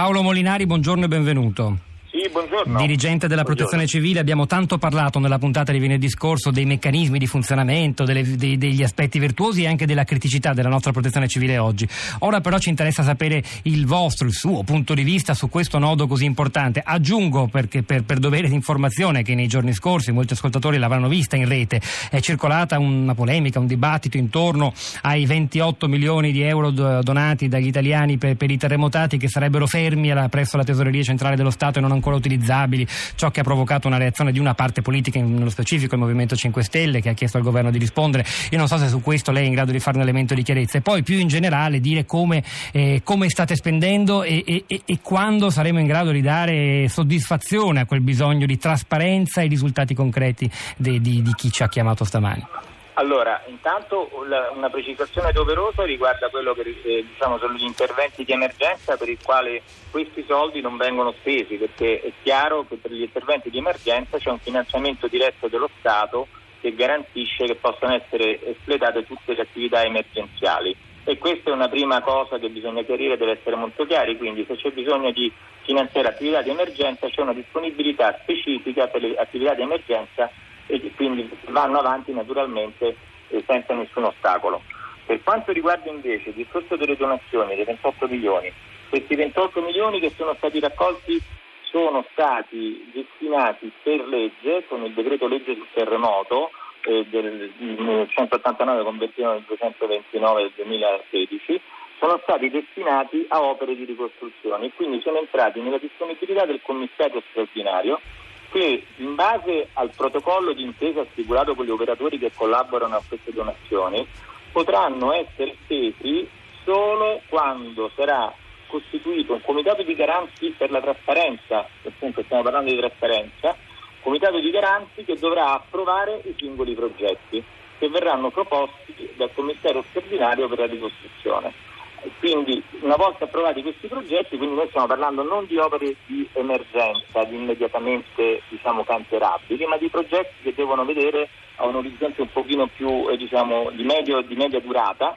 Paolo Molinari, buongiorno e benvenuto. Buongiorno. Dirigente della Protezione Civile, abbiamo tanto parlato nella puntata di venerdì scorso dei meccanismi di funzionamento, delle, dei, degli aspetti virtuosi e anche della criticità della nostra Protezione Civile oggi. Ora però ci interessa sapere il vostro, il suo punto di vista su questo nodo così importante. Aggiungo perché per, per dovere di informazione che nei giorni scorsi molti ascoltatori l'avranno vista in rete, è circolata una polemica, un dibattito intorno ai 28 milioni di euro donati dagli italiani per, per i terremotati che sarebbero fermi alla, presso la Tesoreria Centrale dello Stato e non ancora utilizzabili, ciò che ha provocato una reazione di una parte politica, nello specifico il Movimento 5 Stelle, che ha chiesto al governo di rispondere. Io non so se su questo lei è in grado di fare un elemento di chiarezza e poi più in generale dire come, eh, come state spendendo e, e, e, quando saremo in grado di dare soddisfazione a quel bisogno di trasparenza e risultati concreti di, di, di chi ci ha chiamato stamani. Allora, intanto una precisazione doverosa riguarda quello che eh, diciamo, sono gli interventi di emergenza per i quali questi soldi non vengono spesi, perché è chiaro che per gli interventi di emergenza c'è un finanziamento diretto dello Stato che garantisce che possano essere espletate tutte le attività emergenziali. E questa è una prima cosa che bisogna chiarire, deve essere molto chiari, quindi se c'è bisogno di finanziare attività di emergenza c'è una disponibilità specifica per le attività di emergenza e quindi vanno avanti naturalmente eh, senza nessun ostacolo. Per quanto riguarda invece il discorso delle donazioni dei 28 milioni, questi 28 milioni che sono stati raccolti sono stati destinati per legge con il decreto legge sul terremoto eh, del 189 conversione del 229 del 2016 sono stati destinati a opere di ricostruzione e quindi sono entrati nella disponibilità del commissario straordinario che in base al protocollo di intesa stipulato con gli operatori che collaborano a queste donazioni potranno essere spesi solo quando sarà costituito un comitato di garanti per la trasparenza, appunto stiamo parlando di trasparenza, comitato di garanti che dovrà approvare i singoli progetti che verranno proposti dal commissario straordinario per la ricostruzione. Quindi una volta approvati questi progetti, quindi noi stiamo parlando non di opere di emergenza, di immediatamente diciamo, canterabili, ma di progetti che devono vedere a un orizzonte un pochino più eh, diciamo, di, medio, di media durata,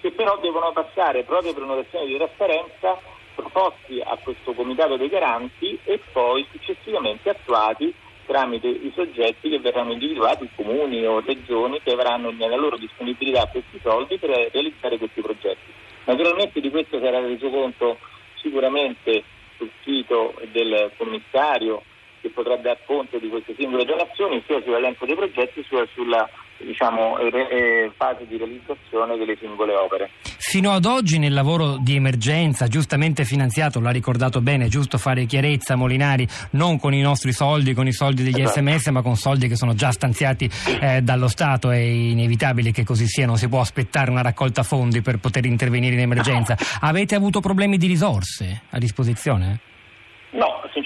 che però devono passare proprio per un'operazione di trasparenza proposti a questo comitato dei garanti e poi successivamente attuati tramite i soggetti che verranno individuati, comuni o regioni che avranno nella loro disponibilità questi soldi per realizzare questi progetti. Naturalmente di questo sarà reso conto sicuramente sul sito del commissario che potrà dar conto di queste singole donazioni sia sull'elenco dei progetti sia sulla diciamo, eh, fase di realizzazione delle singole opere. Fino ad oggi nel lavoro di emergenza, giustamente finanziato, l'ha ricordato bene, è giusto fare chiarezza Molinari, non con i nostri soldi, con i soldi degli esatto. sms, ma con soldi che sono già stanziati eh, dallo Stato, è inevitabile che così sia, non si può aspettare una raccolta fondi per poter intervenire in emergenza. Avete avuto problemi di risorse a disposizione?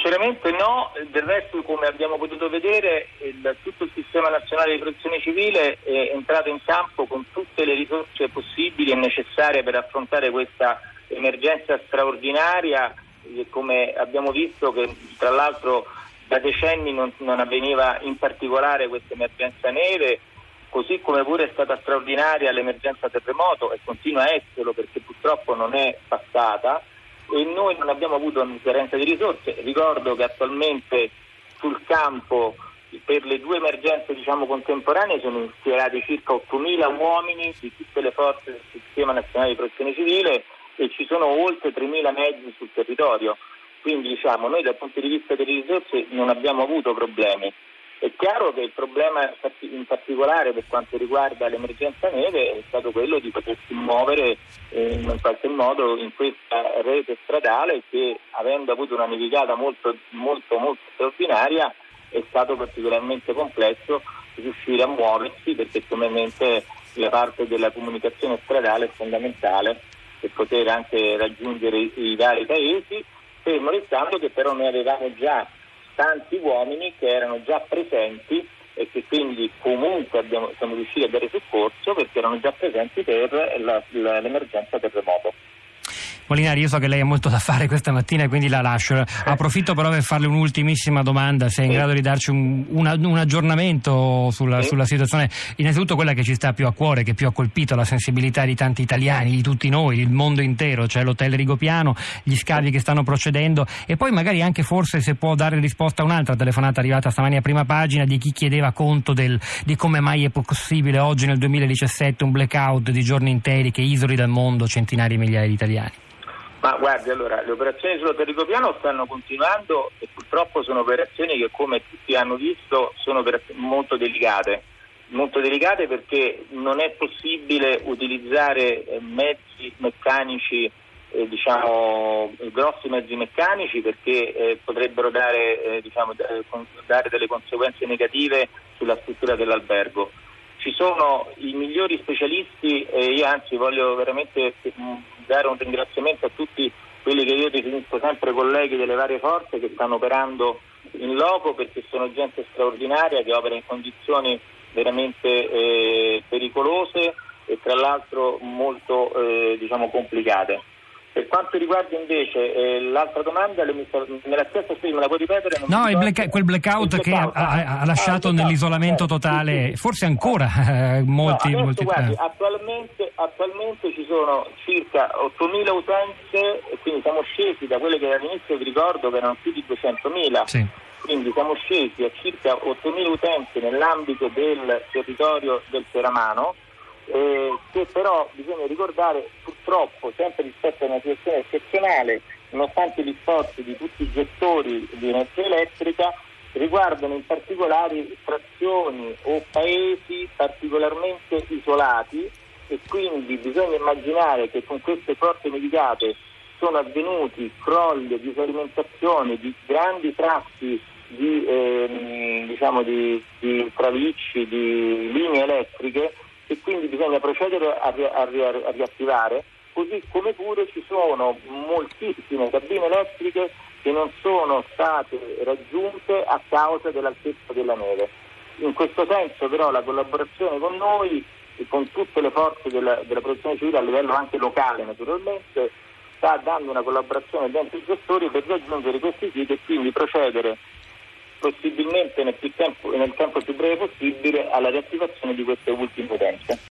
Sinceramente no, del resto come abbiamo potuto vedere il, tutto il sistema nazionale di protezione civile è entrato in campo con tutte le risorse possibili e necessarie per affrontare questa emergenza straordinaria e come abbiamo visto che tra l'altro da decenni non, non avveniva in particolare questa emergenza neve, così come pure è stata straordinaria l'emergenza terremoto e continua a esserlo perché purtroppo non è passata e noi non abbiamo avuto differenza di risorse. Ricordo che attualmente sul campo per le due emergenze diciamo, contemporanee sono schierati circa 8.000 uomini di tutte le forze del sistema nazionale di protezione civile e ci sono oltre 3.000 mezzi sul territorio. Quindi diciamo, noi dal punto di vista delle risorse non abbiamo avuto problemi. È chiaro che il problema in particolare per quanto riguarda l'emergenza neve è stato quello di potersi muovere eh, in qualche modo in questa rete stradale che avendo avuto una nevicata molto, molto, molto straordinaria è stato particolarmente complesso riuscire a muoversi perché ovviamente la parte della comunicazione stradale è fondamentale per poter anche raggiungere i, vari paesi, fermo restando che però noi avevamo già tanti uomini che erano già presenti e che quindi comunque abbiamo, siamo riusciti a dare soccorso perché erano già presenti per la, la, l'emergenza terremoto. Molinari, io so che lei ha molto da fare questa mattina e quindi la lascio. Approfitto però per farle un'ultimissima domanda, se è in grado di darci un, una, un aggiornamento sulla, sulla, situazione, innanzitutto quella che ci sta più a cuore, che più ha colpito la sensibilità di tanti italiani, di tutti noi, il mondo intero, cioè l'hotel Rigopiano, gli scavi che stanno procedendo. E poi magari anche forse se può dare risposta a un'altra telefonata arrivata stamani a prima pagina di chi chiedeva conto del, di come mai è possibile oggi nel 2017 un blackout di giorni interi che isoli dal mondo centinaia di migliaia di italiani. Ma guardi, allora, le operazioni sullo territorio stanno continuando e purtroppo sono operazioni che, come tutti hanno visto, sono molto delicate. Molto delicate perché non è possibile utilizzare eh, mezzi meccanici, eh, diciamo, grossi mezzi meccanici perché eh, potrebbero dare, eh, diciamo, dare delle conseguenze negative sulla struttura dell'albergo ci sono i migliori specialisti e io anzi voglio veramente dare un ringraziamento a tutti quelli che io definisco sempre colleghi delle varie forze che stanno operando in loco perché sono gente straordinaria che opera in condizioni veramente eh, pericolose e tra l'altro molto eh, diciamo, complicate. Per quanto riguarda invece eh, l'altra domanda, me la stessa me la puoi ripetere? No, black, quel blackout, che ha, ha, ha lasciato ah, nell'isolamento totale, sì, sì. forse ancora eh, molti... No, molti guardi, attualmente, attualmente, ci sono circa 8.000 utenze, quindi siamo scesi da quelle che all'inizio vi ricordo che erano più di 200.000. Sì. Quindi siamo scesi a circa 8.000 utenze nell'ambito del territorio del Teramano eh, che però bisogna ricordare purtroppo sempre rispetto a una situazione eccezionale, nonostante gli sforzi di tutti i gestori di energia elettrica, riguardano in particolare frazioni o paesi particolarmente isolati e quindi bisogna immaginare che con queste forti nevicate sono avvenuti crolli e disalimentazione di grandi tratti di, ehm, diciamo di, di tralicci, di linee elettriche e quindi bisogna procedere a, ri- a, ri- a riattivare, così come pure ci sono moltissime cabine elettriche che non sono state raggiunte a causa dell'altezza della neve. In questo senso però la collaborazione con noi e con tutte le forze della, della protezione civile a livello anche locale naturalmente sta dando una collaborazione dentro i gestori per raggiungere questi siti e quindi procedere possibilmente nel, tempo, nel tempo più breve possibile alla riattivazione di queste ultime utenze.